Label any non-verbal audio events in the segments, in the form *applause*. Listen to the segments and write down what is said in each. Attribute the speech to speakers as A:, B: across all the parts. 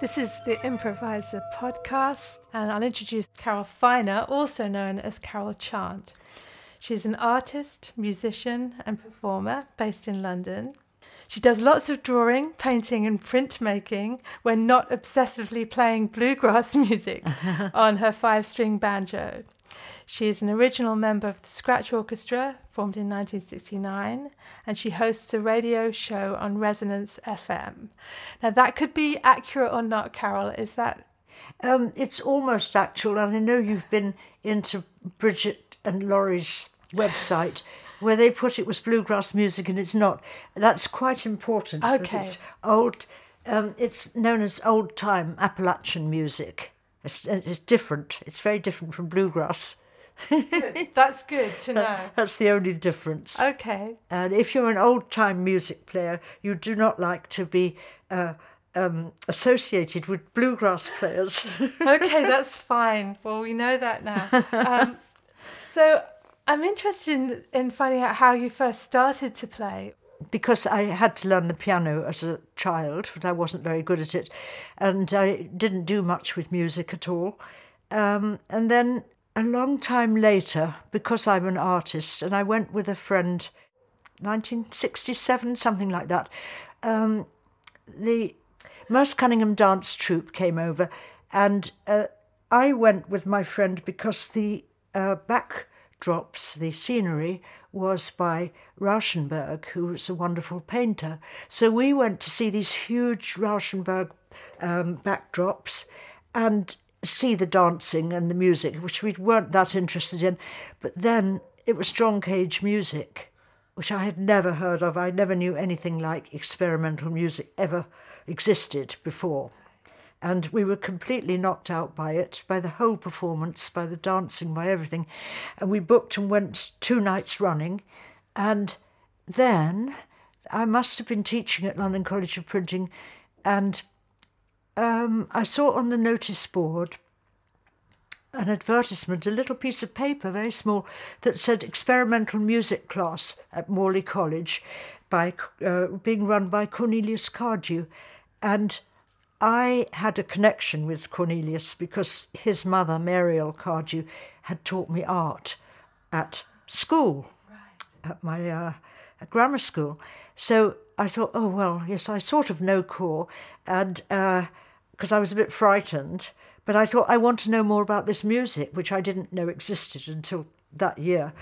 A: This is the Improviser podcast, and I'll introduce Carol Finer, also known as Carol Chant. She's an artist, musician, and performer based in London. She does lots of drawing, painting, and printmaking when not obsessively playing bluegrass *laughs* music *laughs* on her five string banjo. She is an original member of the Scratch Orchestra, formed in 1969, and she hosts a radio show on Resonance FM. Now, that could be accurate or not, Carol. Is that?
B: Um, it's almost actual, and I know you've been into Bridget and Laurie's website where they put it was bluegrass music and it's not. That's quite important.
A: Okay.
B: It's old. Um, it's known as old time Appalachian music. It's, it's different. It's very different from bluegrass.
A: Good. That's good to *laughs* know.
B: That's the only difference.
A: Okay.
B: And if you're an old time music player, you do not like to be uh, um, associated with bluegrass players. *laughs*
A: okay, that's fine. Well, we know that now. Um, *laughs* so I'm interested in, in finding out how you first started to play.
B: Because I had to learn the piano as a child, but I wasn't very good at it, and I didn't do much with music at all. Um, and then a long time later, because I'm an artist, and I went with a friend, 1967, something like that. Um, the Merce Cunningham dance troupe came over, and uh, I went with my friend because the uh, backdrops, the scenery, was by Rauschenberg, who was a wonderful painter. So we went to see these huge Rauschenberg um, backdrops and see the dancing and the music, which we weren't that interested in. But then it was John Cage music, which I had never heard of. I never knew anything like experimental music ever existed before. And we were completely knocked out by it, by the whole performance, by the dancing, by everything. And we booked and went two nights running. And then I must have been teaching at London College of Printing, and um, I saw on the notice board an advertisement, a little piece of paper, very small, that said experimental music class at Morley College, by uh, being run by Cornelius Cardew, and I had a connection with Cornelius because his mother, Mariel Cardew, had taught me art at school, at my uh, at grammar school. So I thought, oh well, yes, I sort of know core, and because I was a bit frightened, but I thought I want to know more about this music, which I didn't know existed until that year,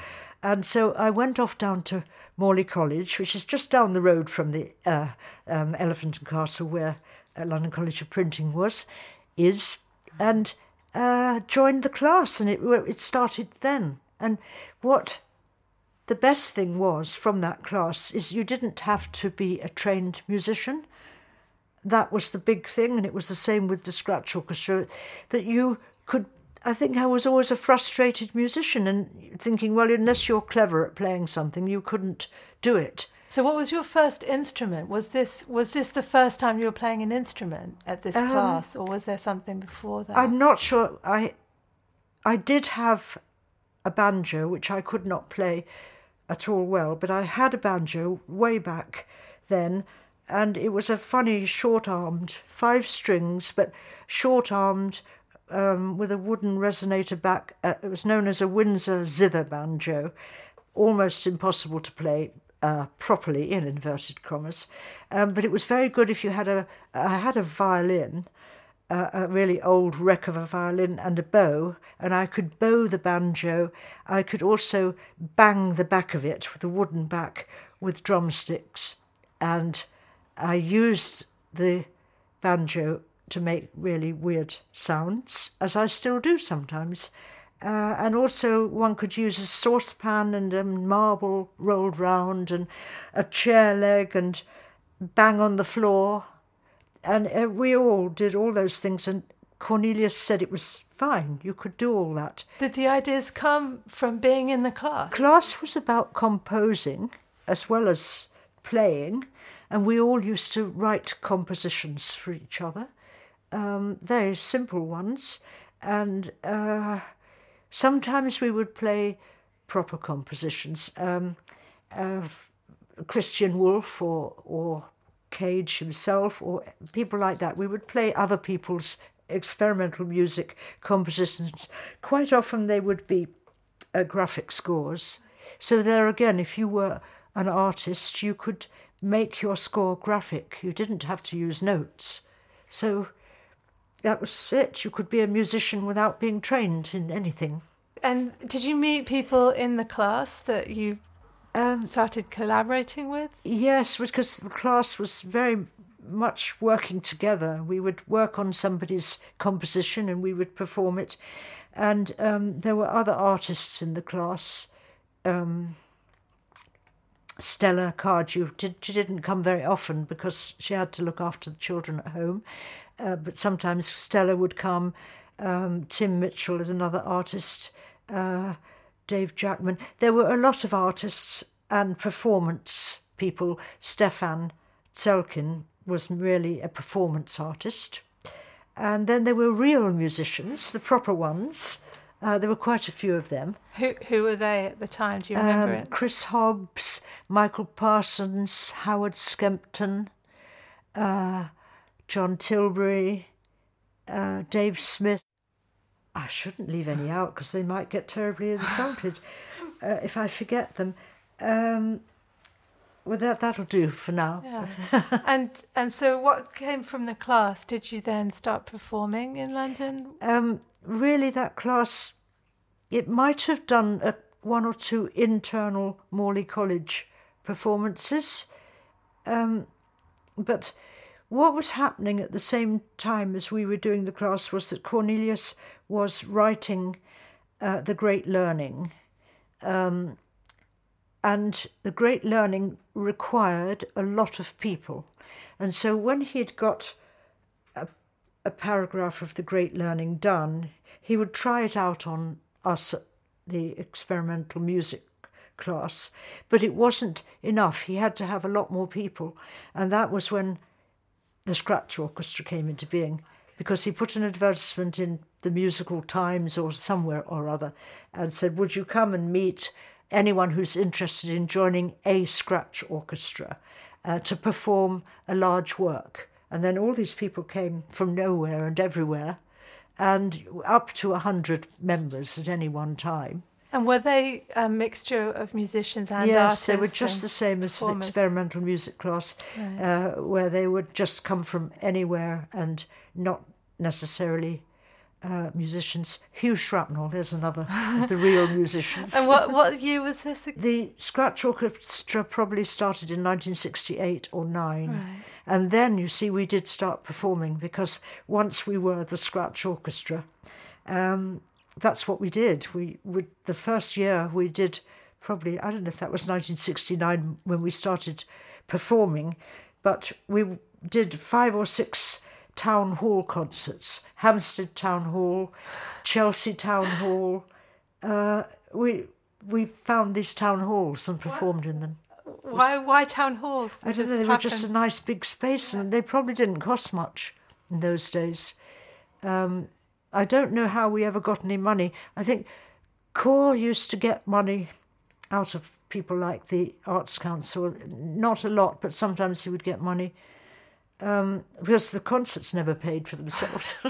B: and so I went off down to Morley College, which is just down the road from the uh, um, Elephant and Castle, where uh, London College of Printing was, is, and uh, joined the class, and it it started then. And what the best thing was from that class is you didn't have to be a trained musician. That was the big thing, and it was the same with the scratch orchestra, that you could. I think I was always a frustrated musician and thinking, well, unless you're clever at playing something, you couldn't do it.
A: So, what was your first instrument? Was this was this the first time you were playing an instrument at this
B: Um,
A: class, or was there something before that?
B: I'm not sure. I I did have a banjo which I could not play at all well, but I had a banjo way back then, and it was a funny short-armed five strings, but short-armed um, with a wooden resonator back. Uh, it was known as a Windsor zither banjo, almost impossible to play uh, properly in inverted commas, um, but it was very good if you had a. I had a violin a, a really old wreck of a violin and a bow, and I could bow the banjo. I could also bang the back of it with a wooden back with drumsticks, and I used the banjo to make really weird sounds, as I still do sometimes. Uh, and also, one could use a saucepan and a marble rolled round, and a chair leg, and bang on the floor. And uh, we all did all those things and cornelius said it was fine. You could do all that.
A: Did the ideas come from being in the class?
B: class was about composing as well as playing and we all used to write compositions for each other. Um, very simple ones. And uh, sometimes we would play proper compositions um, uh, christian wolff or, or Cage himself or people like that. We would play other people's experimental music compositions. Quite often they would be uh, graphic scores. So, there again, if you were an artist, you could make your score graphic. You didn't have to use notes. So, that was it. You could be a musician without being trained in anything.
A: And did you meet people in the class that you
B: Um,
A: started collaborating with?
B: Yes, because the class was very much working together. We would work on somebody's composition and we would perform it. And um, there were other artists in the class. Um, Stella Cardew did, she didn't come very often because she had to look after the children at home. Uh, but sometimes Stella would come. Um, Tim Mitchell is another artist. Uh, Dave Jackman. There were a lot of artists and performance people. Stefan Szczelkun was really a performance artist. And then there were real musicians, the proper ones. Uh, there were quite a few of them.
A: Who who were they at the time? Do you remember
B: Um,
A: it?
B: Chris Hobbs, Michael Parsons, Howard Skempton, uh, John Tilbury, uh, Dave Smith. I shouldn't leave any out because they might get terribly insulted *laughs* uh, if I forget them. Um, well, that that'll do for now.
A: Yeah. *laughs* and and so what came from the class? Did you then start performing in London?
B: Um, really, that class, it might have done a, one or two internal Morley College performances, um, but what was happening at the same time as we were doing the class was that Cornelius was writing uh, The Great Learning. Um, and the Great Learning required a lot of people. And so when he'd got a paragraph of the Great Learning done, he would try it out on us the experimental music class, but it wasn't enough. He had to have a lot more people, and that was when the Scratch Orchestra came into being, because he put an advertisement in the Musical Times or somewhere or other and said, Would you come and meet anyone who's interested in joining a Scratch Orchestra uh, to perform a large work? And then all these people came from nowhere and everywhere, and up to a hundred members at any one time.
A: And were they a mixture of musicians and
B: yes,
A: artists?
B: they were just the same as the experimental music class,
A: Right.
B: uh, where they would just come from anywhere and not necessarily uh, musicians. Hugh Shrapnel, there's another of the real *laughs* musicians.
A: And what what year was this?
B: The Scratch Orchestra probably started in 1968 or 9.
A: Right.
B: And then, you see, we did start performing because once we were the Scratch Orchestra, um, that's what we did. We would, The first year we did probably, I don't know if that was 1969 when we started performing, but we did five or six town hall concerts Hampstead Town Hall, Chelsea Town Hall. Uh, we, we found these town halls and performed in them.
A: Why why town halls?
B: I don't know, they were just a nice big space and they probably didn't cost much in those days. Um, I don't know how we ever got any money. I think Core used to get money out of people like the Arts Council. Not a lot, but sometimes he would get money. Um, because the concerts never paid for themselves. *laughs*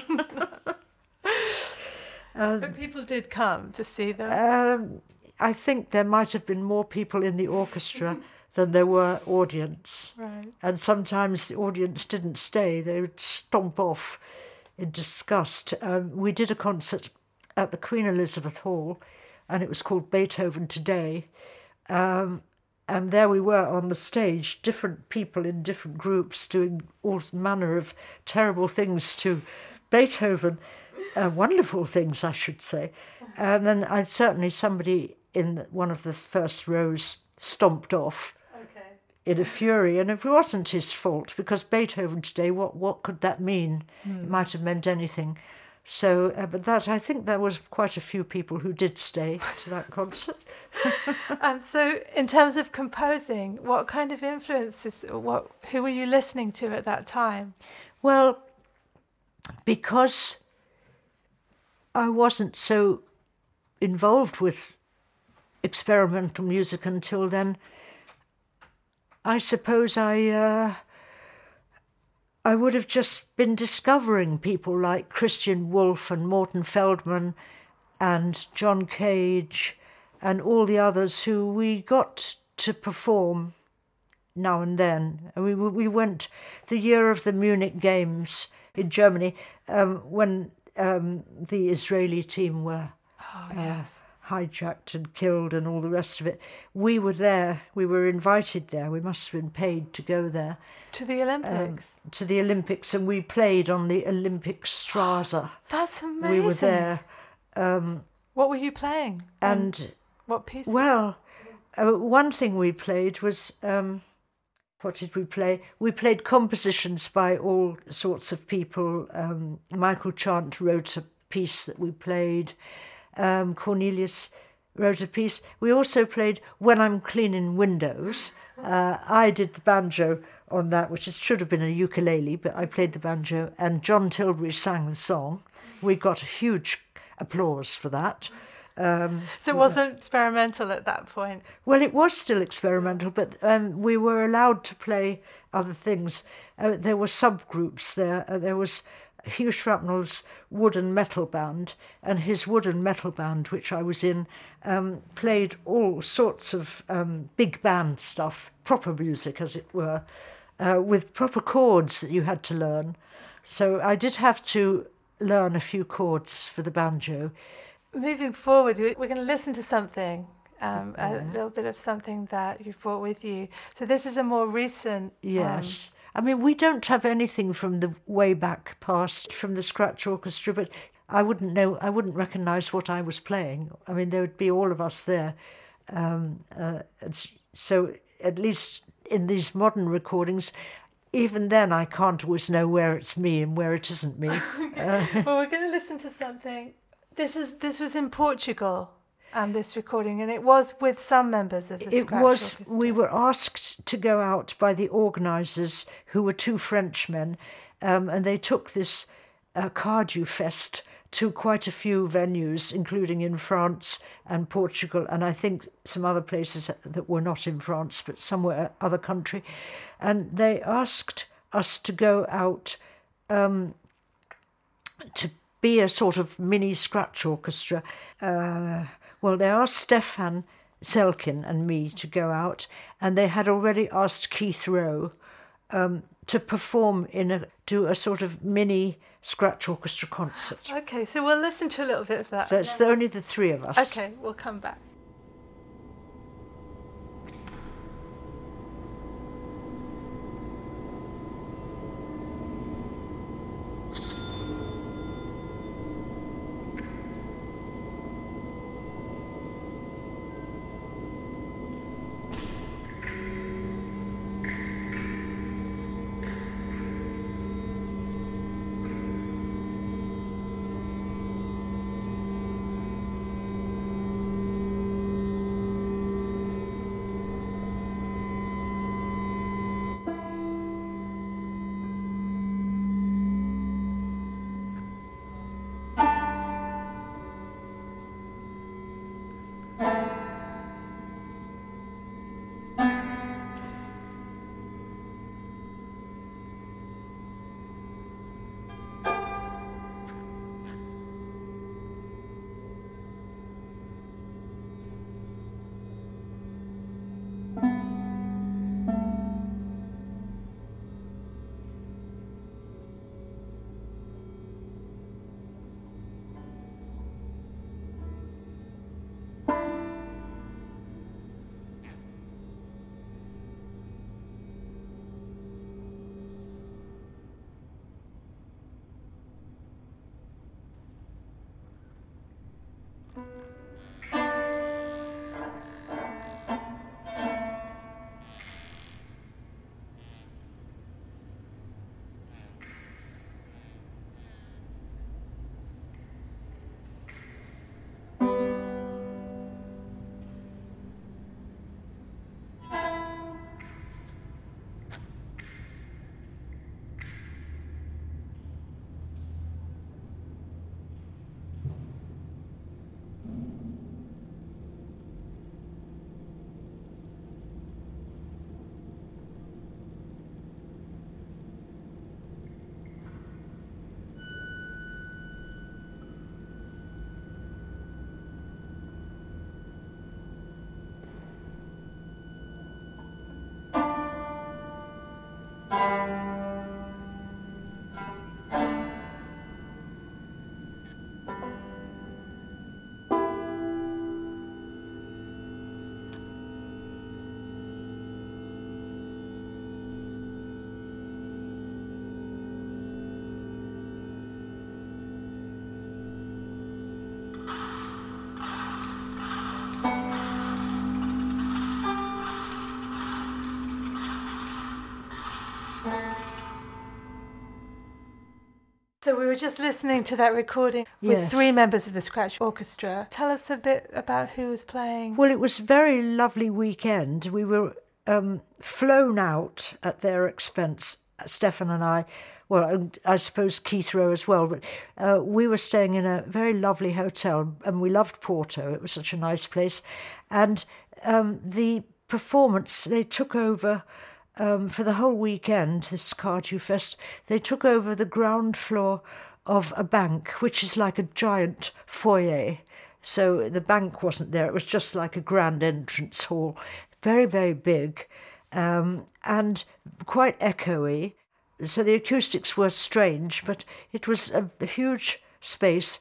A: But people did come to see them.
B: um, I think there might have been more people in the orchestra *laughs* than there were audience.
A: right.
B: and sometimes the audience didn't stay; they would stomp off in disgust. Um, we did a concert at the Queen Elizabeth Hall, and it was called Beethoven Today. Um, and there we were on the stage, different people in different groups doing all manner of terrible things to Beethoven, uh, wonderful things, I should say. And then I certainly somebody in one of the first rows stomped off. In a fury, and it wasn't his fault because Beethoven today, what what could that mean? It might have meant anything. So, uh, but that I think there was quite a few people who did stay to that *laughs* concert. *laughs*
A: Um, so, in terms of composing, what kind of influences? What who were you listening to at that time?
B: Well, because I wasn't so involved with experimental music until then, I suppose I uh, I would have just been discovering people like Christian Wolff and Morton Feldman and John Cage and all the others who we got to perform now and then. And We, we went the year of the Munich Games in Germany um, when um, the Israeli team were
A: Oh,
B: uh,
A: yes.
B: Hijacked and killed and all the rest of it. We were there. We were invited there. We must have been paid to go there
A: to the Olympics.
B: to the Olympics, and we played on the Olympic Straße. *gasps*
A: That's amazing.
B: we were there,
A: What were you playing?
B: and
A: what piece?
B: well, uh, one thing we played was. Um, what did we play? We played compositions by all sorts of people. Um, Michael Chant wrote a piece that we played. Um, Cornelius wrote a piece. We also played When I'm Cleaning Windows. Uh, I did the banjo on that, which should have been a ukulele, but I played the banjo, and John Tilbury sang the song. We got a huge applause for that. Um,
A: so it wasn't experimental at that point.
B: well, it was still experimental, but um, we were allowed to play other things. Uh, there were subgroups there. Uh, there was Hugh Shrapnel's wooden metal band, and his wooden metal band, which I was in, um, played all sorts of um, big band stuff, proper music, as it were, uh, with proper chords that you had to learn. So I did have to learn a few chords for the banjo.
A: Moving forward, we- we're going to listen to something, um, a little bit of something that you've brought with you. So this is a more recent. um,
B: Yes. I mean, we don't have anything from the way back past from the Scratch Orchestra, but I wouldn't know, I wouldn't recognise what I was playing. I mean, there would be all of us there. Um, uh, so at least in these modern recordings, even then I can't always know where it's me and where it isn't me. *laughs*
A: well, we're going to listen to something. This is this was in Portugal, um, this recording, and it was with some members of the
B: it
A: Scratch
B: was
A: Orchestra.
B: we were asked to go out by the organisers who were two frenchmen um, and they took this uh, cardew fest to quite a few venues including in france and portugal and i think some other places that were not in france but somewhere other country and they asked us to go out um, to be a sort of mini scratch orchestra. Uh, well, they asked Stefan Szczelkun and me to go out, and they had already asked Keith Rowe um, to perform in a do a sort of mini scratch orchestra concert.
A: Okay, so we'll listen to a little bit of that.
B: So it's the, only the three of us.
A: Okay, we'll come back. So we were just listening to that recording with
B: Yes.
A: three members of the Scratch Orchestra. Tell us a bit about who was playing.
B: Well, it was a very lovely weekend. We were um, flown out at their expense, Stefan and I. Well, and I suppose Keith Rowe as well, but uh, we were staying in a very lovely hotel and we loved Porto. It was such a nice place. And um, the performance, they took over um, for the whole weekend, this Cardew Fest, they took over the ground floor of a bank, which is like a giant foyer. So the bank wasn't there, it was just like a grand entrance hall, very, very big um, and quite echoey. So the acoustics were strange, but it was a, a huge space.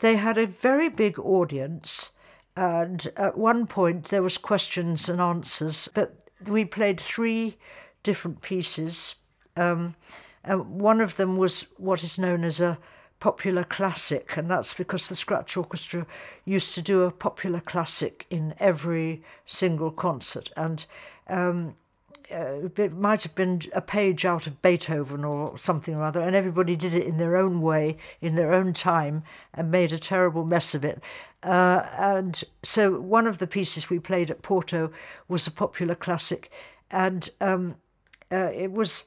B: They had a very big audience, and at one point there was questions and answers. But we played three different pieces. Um, and one of them was what is known as a popular classic, and that's because the Scratch Orchestra used to do a popular classic in every single concert. And um, uh, it might have been a page out of Beethoven or something or other, and everybody did it in their own way, in their own time, and made a terrible mess of it. Uh, and so one of the pieces we played at Porto was a popular classic, and um, uh, it was.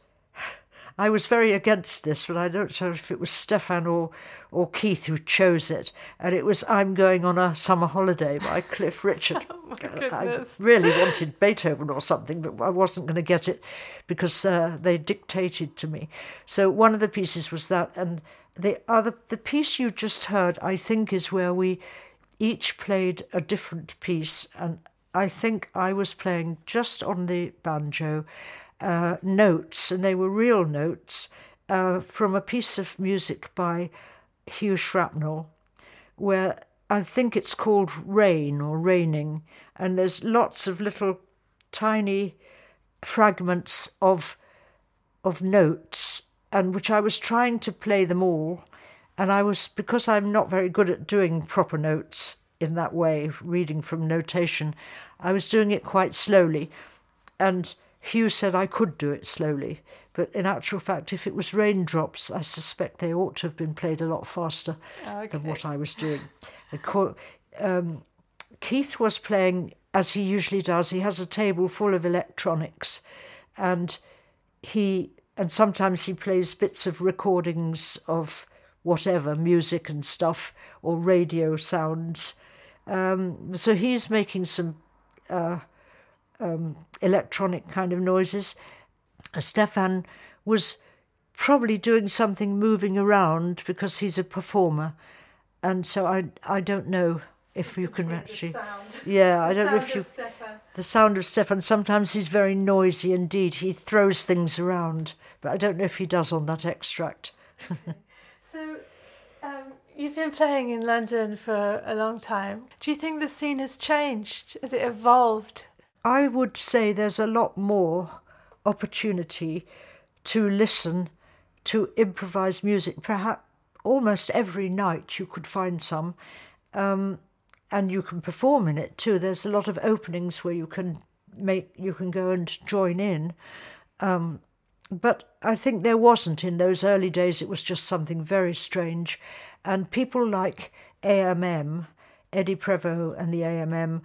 B: I was very against this, but I don't know if it was Stefan or, or Keith who chose it. And it was I'm Going on a Summer Holiday by *laughs* Cliff Richard.
A: my
B: I really wanted Beethoven or something, but I wasn't going to get it because uh, they dictated to me. So one of the pieces was that, and the other, the piece you just heard, I think, is where we each played a different piece, and I think I was playing just on the banjo uh, notes, and they were real notes uh, from a piece of music by Hugh Shrapnel, where I think it's called Rain or Raining, and there's lots of little tiny fragments of of notes, and which I was trying to play them all, and I was because I'm not very good at doing proper notes in that way, reading from notation, I was doing it quite slowly, and Hugh said I could do it slowly, but in actual fact, if it was raindrops, I suspect they ought to have been played a lot faster
A: Okay.
B: than what I was doing. Co- Um, Keith was playing as he usually does. He has a table full of electronics, and he and sometimes he plays bits of recordings of whatever music and stuff or radio sounds. Um, so he's making some uh, um, electronic kind of noises. Uh, Stefan was probably doing something moving around because he's a performer, and so I I don't know if you can *laughs* actually. Yeah, I don't know if you the sound of Stefan. Sometimes he's very noisy indeed. He throws things around, but I don't know if he does on that extract. *laughs*
A: So, um, you've been playing in London for a long time. Do you think the scene has changed? Has it evolved?
B: I would say there's a lot more opportunity to listen to improvised music. Perhaps almost every night you could find some, um, and you can perform in it too. There's a lot of openings where you can make you can go and join in. Um, but I think there wasn't in those early days. It was just something very strange, and people like AMM, Eddie Prevost, and the AMM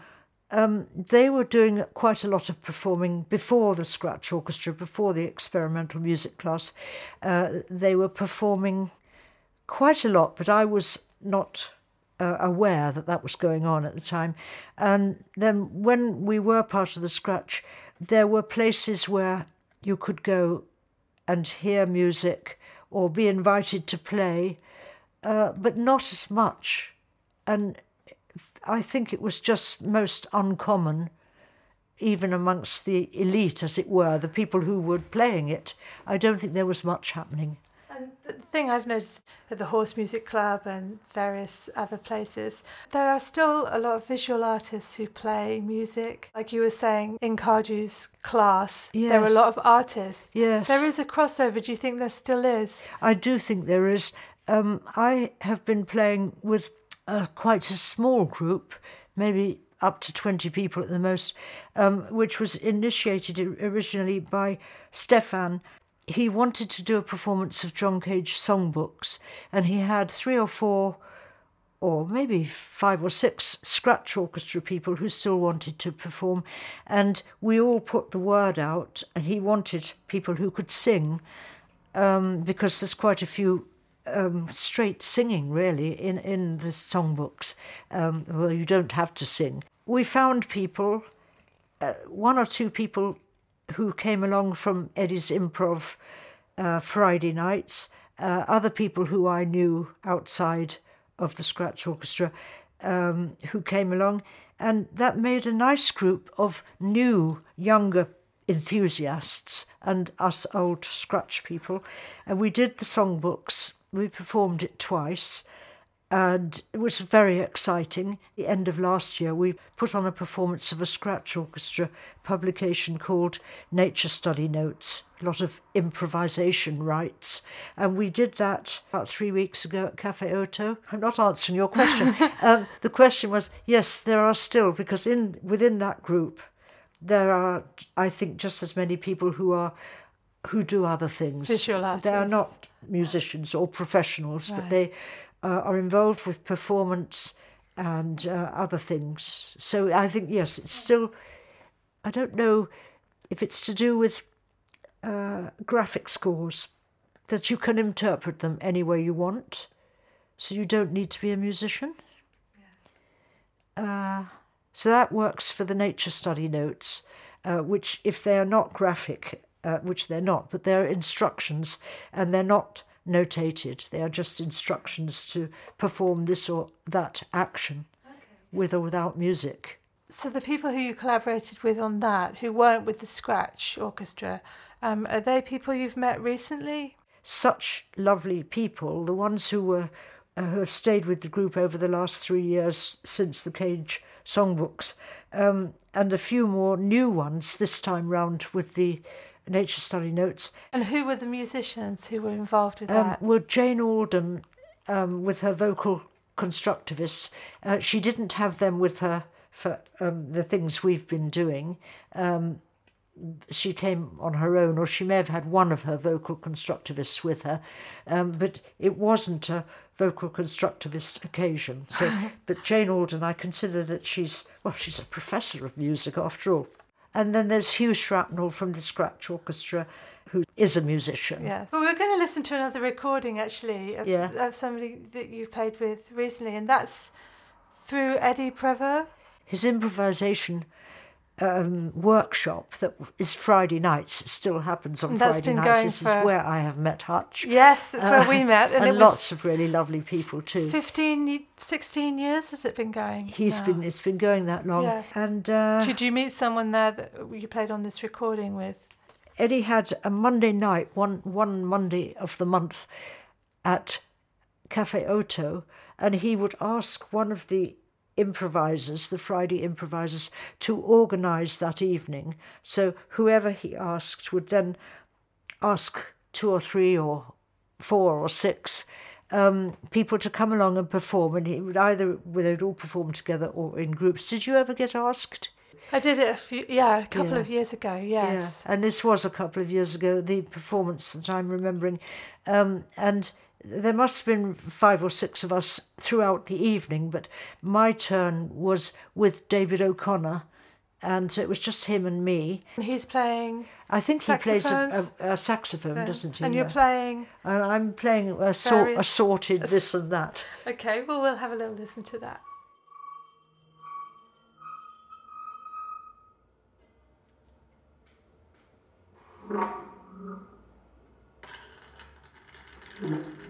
B: um, they were doing quite a lot of performing before the Scratch Orchestra, before the experimental music class. Uh, they were performing quite a lot, but I was not uh, aware that that was going on at the time. And then when we were part of the Scratch, there were places where you could go and hear music or be invited to play, uh, but not as much. And I think it was just most uncommon, even amongst the elite, as it were, the people who were playing it. I don't think there was much happening.
A: And the thing I've noticed at the Horse Music Club and various other places, there are still a lot of visual artists who play music. Like you were saying, in Cardew's class, yes. there are a lot of artists.
B: Yes.
A: There is a crossover. Do you think there still is?
B: I do think there is. Um, I have been playing with quite a small group, maybe up to 20 people at the most, um, which was initiated originally by Stefan. he wanted to do a performance of John Cage songbooks, and he had three or four, or maybe five or six scratch orchestra people who still wanted to perform, and we all put the word out. And he wanted people who could sing, um, because there's quite a few um, straight singing really in in the songbooks, um, although you don't have to sing. We found people, uh, one or two people who came along from Eddie's improv uh, Friday nights, uh, other people who I knew outside of the Scratch Orchestra um, who came along, and that made a nice group of new, younger enthusiasts and us old Scratch people. And we did the songbooks, we performed it twice and it was very exciting. The end of last year, we put on a performance of a scratch orchestra publication called Nature Study Notes, a lot of improvisation rights. And we did that about three weeks ago at Cafe Oto. I'm not answering your question. *laughs* um, the question was yes, there are still, because in within that group, there are, I think, just as many people who are who do other things.
A: Visual artists.
B: They are not musicians or professionals,
A: Right.
B: but they uh, are involved with performance and uh, other things. So I think yes, it's still. I don't know if it's to do with uh, graphic scores that you can interpret them any way you want, so you don't need to be a musician. Uh, so that works for the nature study notes, uh, which, if they are not graphic, uh, which they're not, but they're instructions and they're not notated. They are just instructions to perform this or that action with or without music.
A: So the people who you collaborated with on that, who weren't with the Scratch Orchestra, um, are they people you've met recently?
B: Such lovely people, the ones who were uh, who have stayed with the group over the last three years since the Cage songbooks, um, and a few more new ones this time round with the Nature Study Notes.
A: And who were the musicians who were involved with
B: Um,
A: that?
B: well, Jane Alden, um, with her vocal constructivists, uh, she didn't have them with her for um, the things we've been doing. Um, she came on her own, or she may have had one of her vocal constructivists with her, um, but it wasn't a vocal constructivist occasion. So, *laughs* but Jane Alden, I consider that she's well, she's a professor of music after all. And then there's Hugh Shrapnel from the Scratch Orchestra, who is a musician.
A: Yeah. Well, we're going to listen to another recording actually of,
B: Yeah.
A: of somebody that you've played with recently, and that's through Eddie Prevost.
B: his improvisation um, workshop that is Friday nights. It still happens on
A: that's
B: Friday nights. This
A: for-
B: is where I have met Hutch.
A: Yes, that's where
B: Uh,
A: we met, and,
B: And, lots of really lovely people too.
A: 15, 16 years has it been going?
B: He's
A: now?
B: been it's been going that long.
A: Yes.
B: And uh,
A: Did you meet someone there that you played on this recording with?
B: Eddie had a Monday night, one one Monday of the month, at Cafe Oto, and he would ask one of the improvisers, the Friday improvisers, to organise that evening. So whoever he asked would then ask two or three or four or six um, people to come along and perform, and he would either they'd all perform together or in groups. Did you ever get asked?
A: I did it a few, yeah, a couple
B: Yeah.
A: of years ago. Yes.
B: Yeah, and this was a couple of years ago, the performance that I'm remembering. Um, and there must have been five or six of us throughout the evening, but my turn was with David O'Connor, and so it was just him and me.
A: And he's playing.
B: I think he plays a, a, a saxophone, doesn't he?
A: And you're playing.
B: And I'm playing a assorted this and that.
A: Okay, well we'll have a little listen to that. *laughs*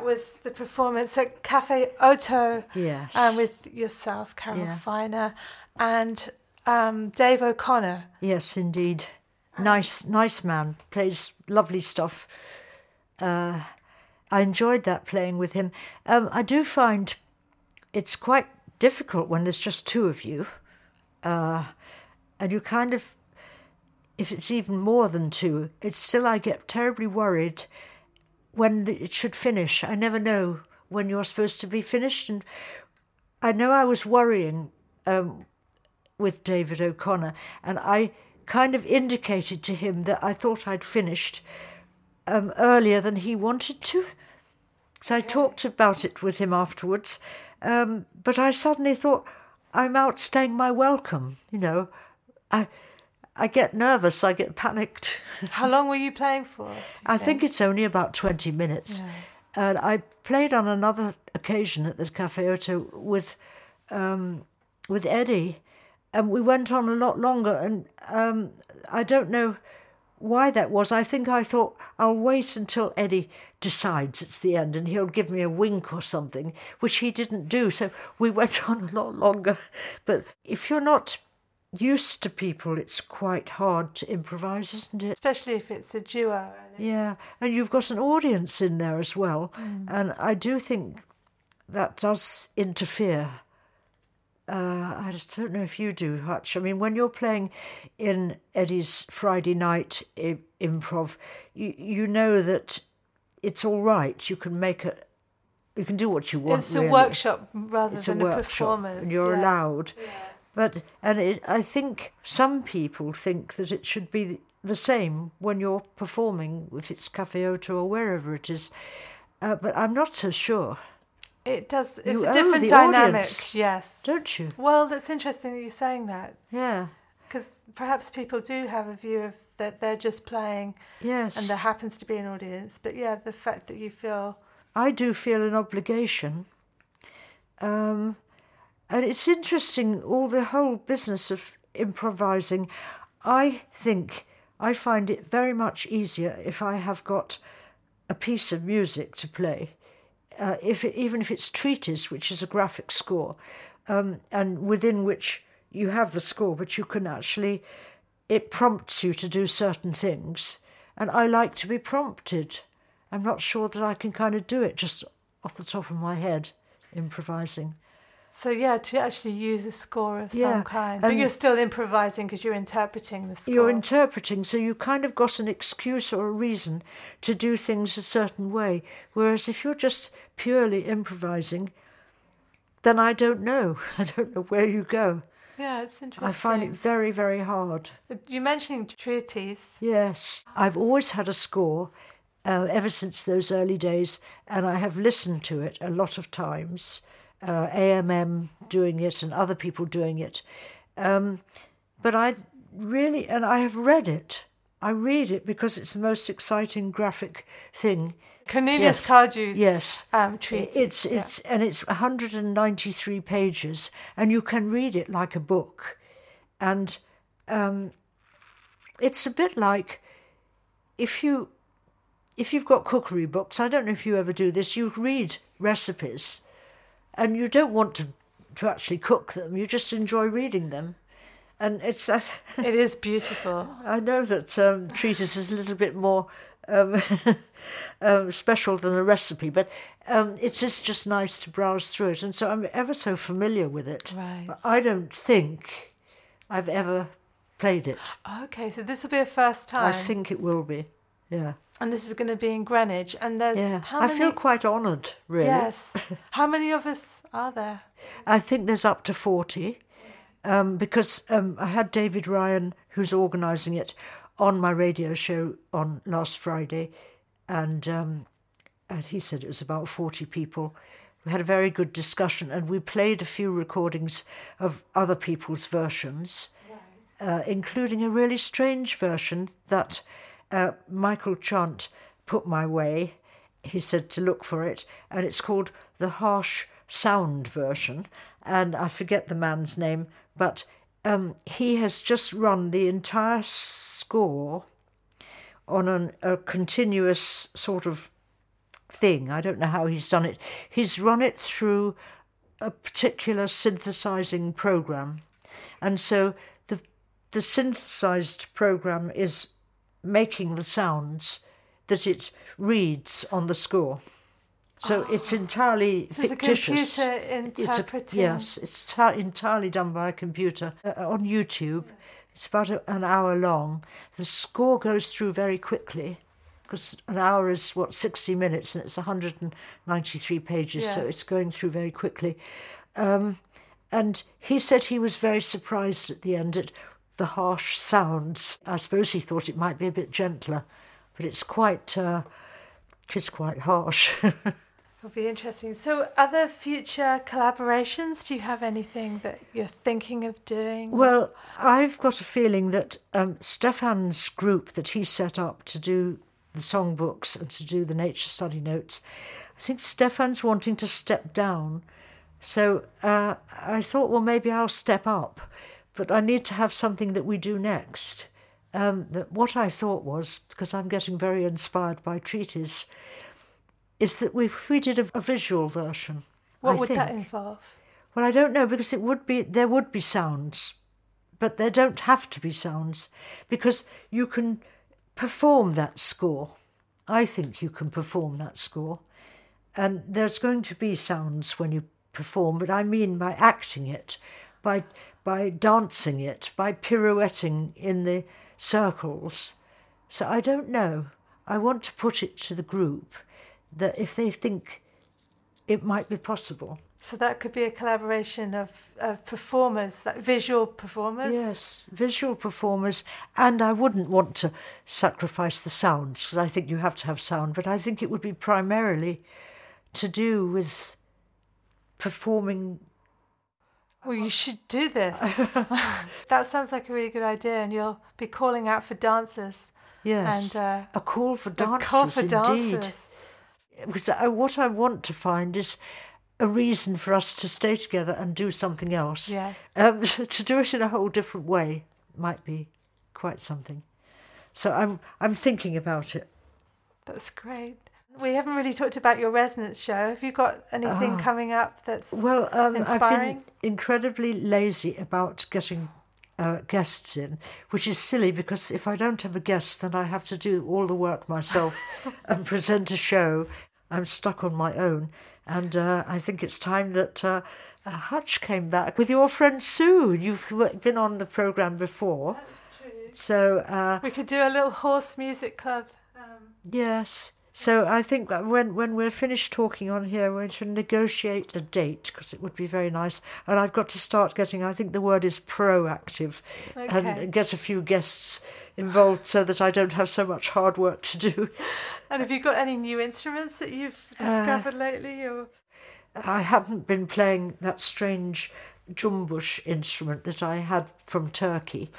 A: that was the performance at Cafe Oto
B: Yes.
A: um, with yourself, Carol
B: Yeah.
A: Finer, and um, Dave O'Connor.
B: Yes, indeed. Nice, nice man. Plays lovely stuff. Uh, I enjoyed that playing with him. Um, I do find it's quite difficult when there's just two of you, uh, and you kind of, if it's even more than two, it's still I get terribly worried when it should finish. I never know when you're supposed to be finished, and I know I was worrying um, with David O'Connor, and I kind of indicated to him that I thought I'd finished um, earlier than he wanted to. So I talked about it with him afterwards, um, but I suddenly thought I'm outstaying my welcome. You know, I I get nervous, I get panicked. *laughs*
A: How long were you playing for? you
B: I think it's only about 20 minutes. And I played on another occasion at the Cafe Oto with, um, with Eddie, and we went on a lot longer. And um, I don't know why that was. I think I thought I'll wait until Eddie decides it's the end and he'll give me a wink or something, which he didn't do. So we *laughs* went on a lot longer. But if you're not used to people, it's quite hard to improvise, isn't it?
A: Especially if it's a duo. and it-
B: Yeah, and you've got an audience in there as well, and I do think that does interfere. Uh, I just don't know if you do, Hutch. I mean, when you're playing in Eddie's Friday night I- improv, you you know that it's all right. You can make a, you can do what you want.
A: It's a
B: really.
A: workshop rather
B: It's
A: than a,
B: workshop,
A: performance.
B: and you're
A: yeah.
B: allowed. But and it, I think some people think that it should be the same when you're performing, if it's Cafe Oto or wherever it is. Uh, but I'm not so sure,
A: It does. It's
B: You
A: a different dynamic.
B: audience.
A: Yes.
B: don't you?
A: Well, that's interesting that you're saying that
B: Yeah.
A: because perhaps people do have a view of that they're just playing
B: Yes.
A: and there happens to be an audience. But yeah, the fact that you feel
B: I do feel an obligation. Um, and it's interesting, all the whole business of improvising. I think I find it very much easier if I have got a piece of music to play, uh, if it, even if it's treatise, which is a graphic score, um, and within which you have the score, but you can actually, it prompts you to do certain things. And I like to be prompted. I'm not sure that I can kind of do it just off the top of my head, improvising.
A: So yeah to actually use a score of
B: Yeah,
A: some kind, but
B: and-
A: you're still improvising because you're interpreting the score.
B: You're interpreting, so you kind of got an excuse or a reason to do things a certain way. Whereas if you're just purely improvising, then I don't know. *laughs* I don't know where you go.
A: yeah, it's interesting.
B: I find it very, very hard.
A: You mentioning treatise.
B: Yes. I've always had a score uh, ever since those early days, and I have listened to it a lot of times. Uh, AMM doing it and other people doing it. Um, but I really, and I have read it. I read it because it's the most exciting graphic thing.
A: Cornelius
B: Yes.
A: Cardew's
B: Yes.
A: um, treatise.
B: It's
A: yeah.
B: it's and it's 193 pages, and you can read it like a book, and um, it's a bit like if you if you've got cookery books. I don't know if you ever do this. You read recipes, and you don't want to to actually cook them. You just enjoy reading them, and it's. Uh, *laughs*
A: it is beautiful.
B: I know that um, treatise is a little bit more um, *laughs* um, special than a recipe, but um, it is just nice to browse through it, and so I'm ever so familiar with it.
A: Right.
B: I don't think I've ever played it.
A: Okay, so this will be a first time.
B: I think it will be. Yeah.
A: And this is going to be in Greenwich, and there's
B: Yeah.
A: how
B: I feel quite honoured, really.
A: Yes. *laughs* how many of us are there?
B: I think there's up to 40 um, because um, I had David Ryan, who's organising it, on my radio show on last Friday, and, um, and he said it was about 40 people. We had a very good discussion, and we played a few recordings of other people's versions, uh, including a really strange version that uh, Michael Chant put my way. He said to look for it, and it's called the Harsh Sound version, and I forget the man's name, but um, he has just run the entire score on an, a continuous sort of thing. I don't know how he's done it. He's run it through a particular synthesizing program, and so the the synthesized program is making the sounds that it reads on the score. So it's entirely
A: So it's a
B: fictitious.
A: computer
B: It's a-
A: interpreting.
B: yes, it's ta- entirely done by a computer uh, on YouTube. It's about a, an hour long. The score goes through very quickly because an hour is what 60 minutes and it's 193 pages, so it's going through very quickly. Um, and he said he was very surprised at the end at the harsh sounds. I suppose he thought it might be a bit gentler, but it's quite uh, it's quite harsh. *laughs*
A: It'll be interesting. So, other future collaborations? Do you have anything that you're thinking of doing?
B: Well, I've got a feeling that um, Stefan's group that he set up to do the songbooks and to do the nature study notes, I think Stefan's wanting to step down. So uh, I thought, well, maybe I'll step up, but I need to have something that we do next. Um, that what I thought was, because I'm getting very inspired by treatise, is that we, if we did a, a visual version.
A: what
B: I
A: would that involve?
B: Well, I don't know because it would be there would be sounds, but there don't have to be sounds because you can perform that score. I think you can perform that score, and there's going to be sounds when you perform, but I mean by acting it, by by dancing it, by pirouetting in the circles. So I don't know. I want to put it to the group that if they think it might be possible.
A: So, that could be a collaboration of, of performers, like visual performers?
B: Yes, visual performers, and I wouldn't want to sacrifice the sounds because I think you have to have sound, but I think it would be primarily to do with performing.
A: Well, you should do this. *laughs* that sounds like a really good idea, and you'll be calling out for dancers.
B: Yes,
A: And uh,
B: a call for
A: a
B: dancers,
A: call for
B: indeed.
A: dancers.
B: Because I, what I want to find is a reason for us to stay together and do something else.
A: Yes.
B: Um, *laughs* to do it in a whole different way might be quite something. So I'm I'm thinking about it.
A: That's great. We haven't really talked about your resonance show. Have you got anything
B: Ah.
A: coming up that's
B: Well, um, I've been incredibly lazy about getting uh, guests in, which is silly because if I don't have a guest, then I have to do all the work myself *laughs* and present a show. I'm stuck on my own, and uh, I think it's time that uh, uh, Hutch came back with your friend Sue. You've been on the program before, so uh,
A: We could do a little horse music club. Um,
B: Yes. So I think that when when we're finished talking on here, we should negotiate a date because it would be very nice. And I've got to start getting. I think the word is proactive,
A: Okay.
B: and get a few guests involved so that I don't have so much hard work to do.
A: and have you got any new instruments that you've
B: Uh,
A: discovered lately? Or
B: I haven't been playing that strange cümbüş instrument that I had from Turkey.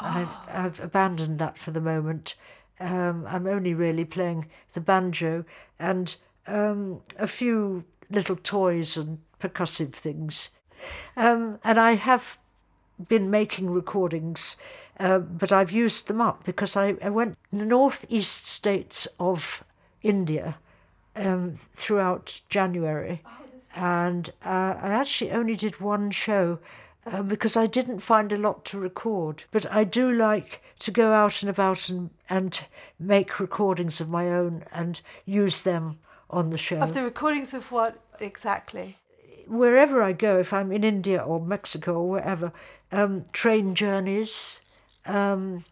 B: I've I've abandoned that for the moment. Um, I'm only really playing the banjo and um, a few little toys and percussive things. Um, and I have been making recordings uh, but I've used them up because I, I went the northeast states of India um, throughout January, and uh, I actually only did one show. Uh, because I didn't find a lot to record, but I do like to go out and about and, and make recordings of my own and use them on the show.
A: Of the recordings of what exactly?
B: Wherever I go, if I'm in India or Mexico or wherever, um, train journeys, um,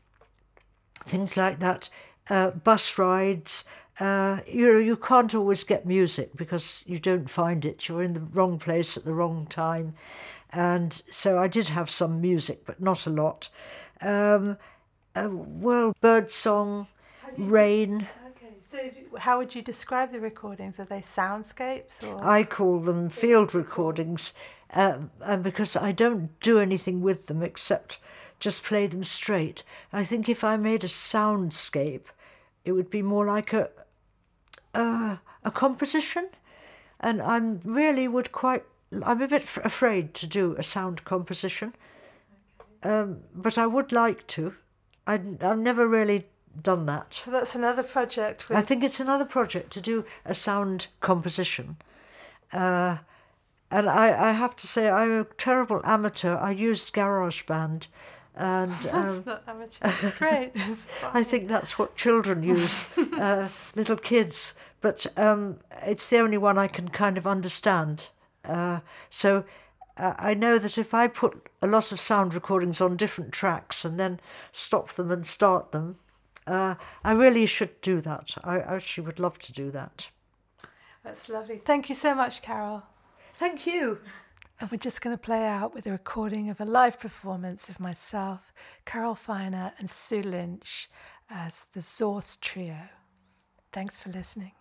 B: things like that, uh, bus rides. Uh, you know, you can't always get music because you don't find it. You're in the wrong place at the wrong time. And so I did have some music, but not a lot. Um, uh, well, bird song, rain.
A: Okay, so how would you describe the recordings? Are they soundscapes or?
B: I call them field recordings uh, because I don't do anything with them except just play them straight. I think if I made a soundscape, it would be more like a uh, a composition, and I'm really would quite. I'm a bit f- afraid to do a sound composition, um, but I would like to. I, I've never really done that.
A: So that's another project. With...
B: I think it's another project to do a sound composition. Uh, and I, I have to say, I'm a terrible amateur. I used GarageBand. And, *laughs*
A: that's
B: um,
A: not amateur. *laughs* It's great. It's
B: I think that's what children use, *laughs* uh, little kids. But um, it's the only one I can kind of understand. Uh, so uh, I know that if I put a lot of sound recordings on different tracks and then stop them and start them, uh, I really should do that. I actually would love to do that.
A: That's lovely. Thank you so much, Carol.
B: Thank you.
A: And we're just going to play out with a recording of a live performance of myself, Carol Finer, and Sue Lynch as the Zorst Trio. Thanks for listening.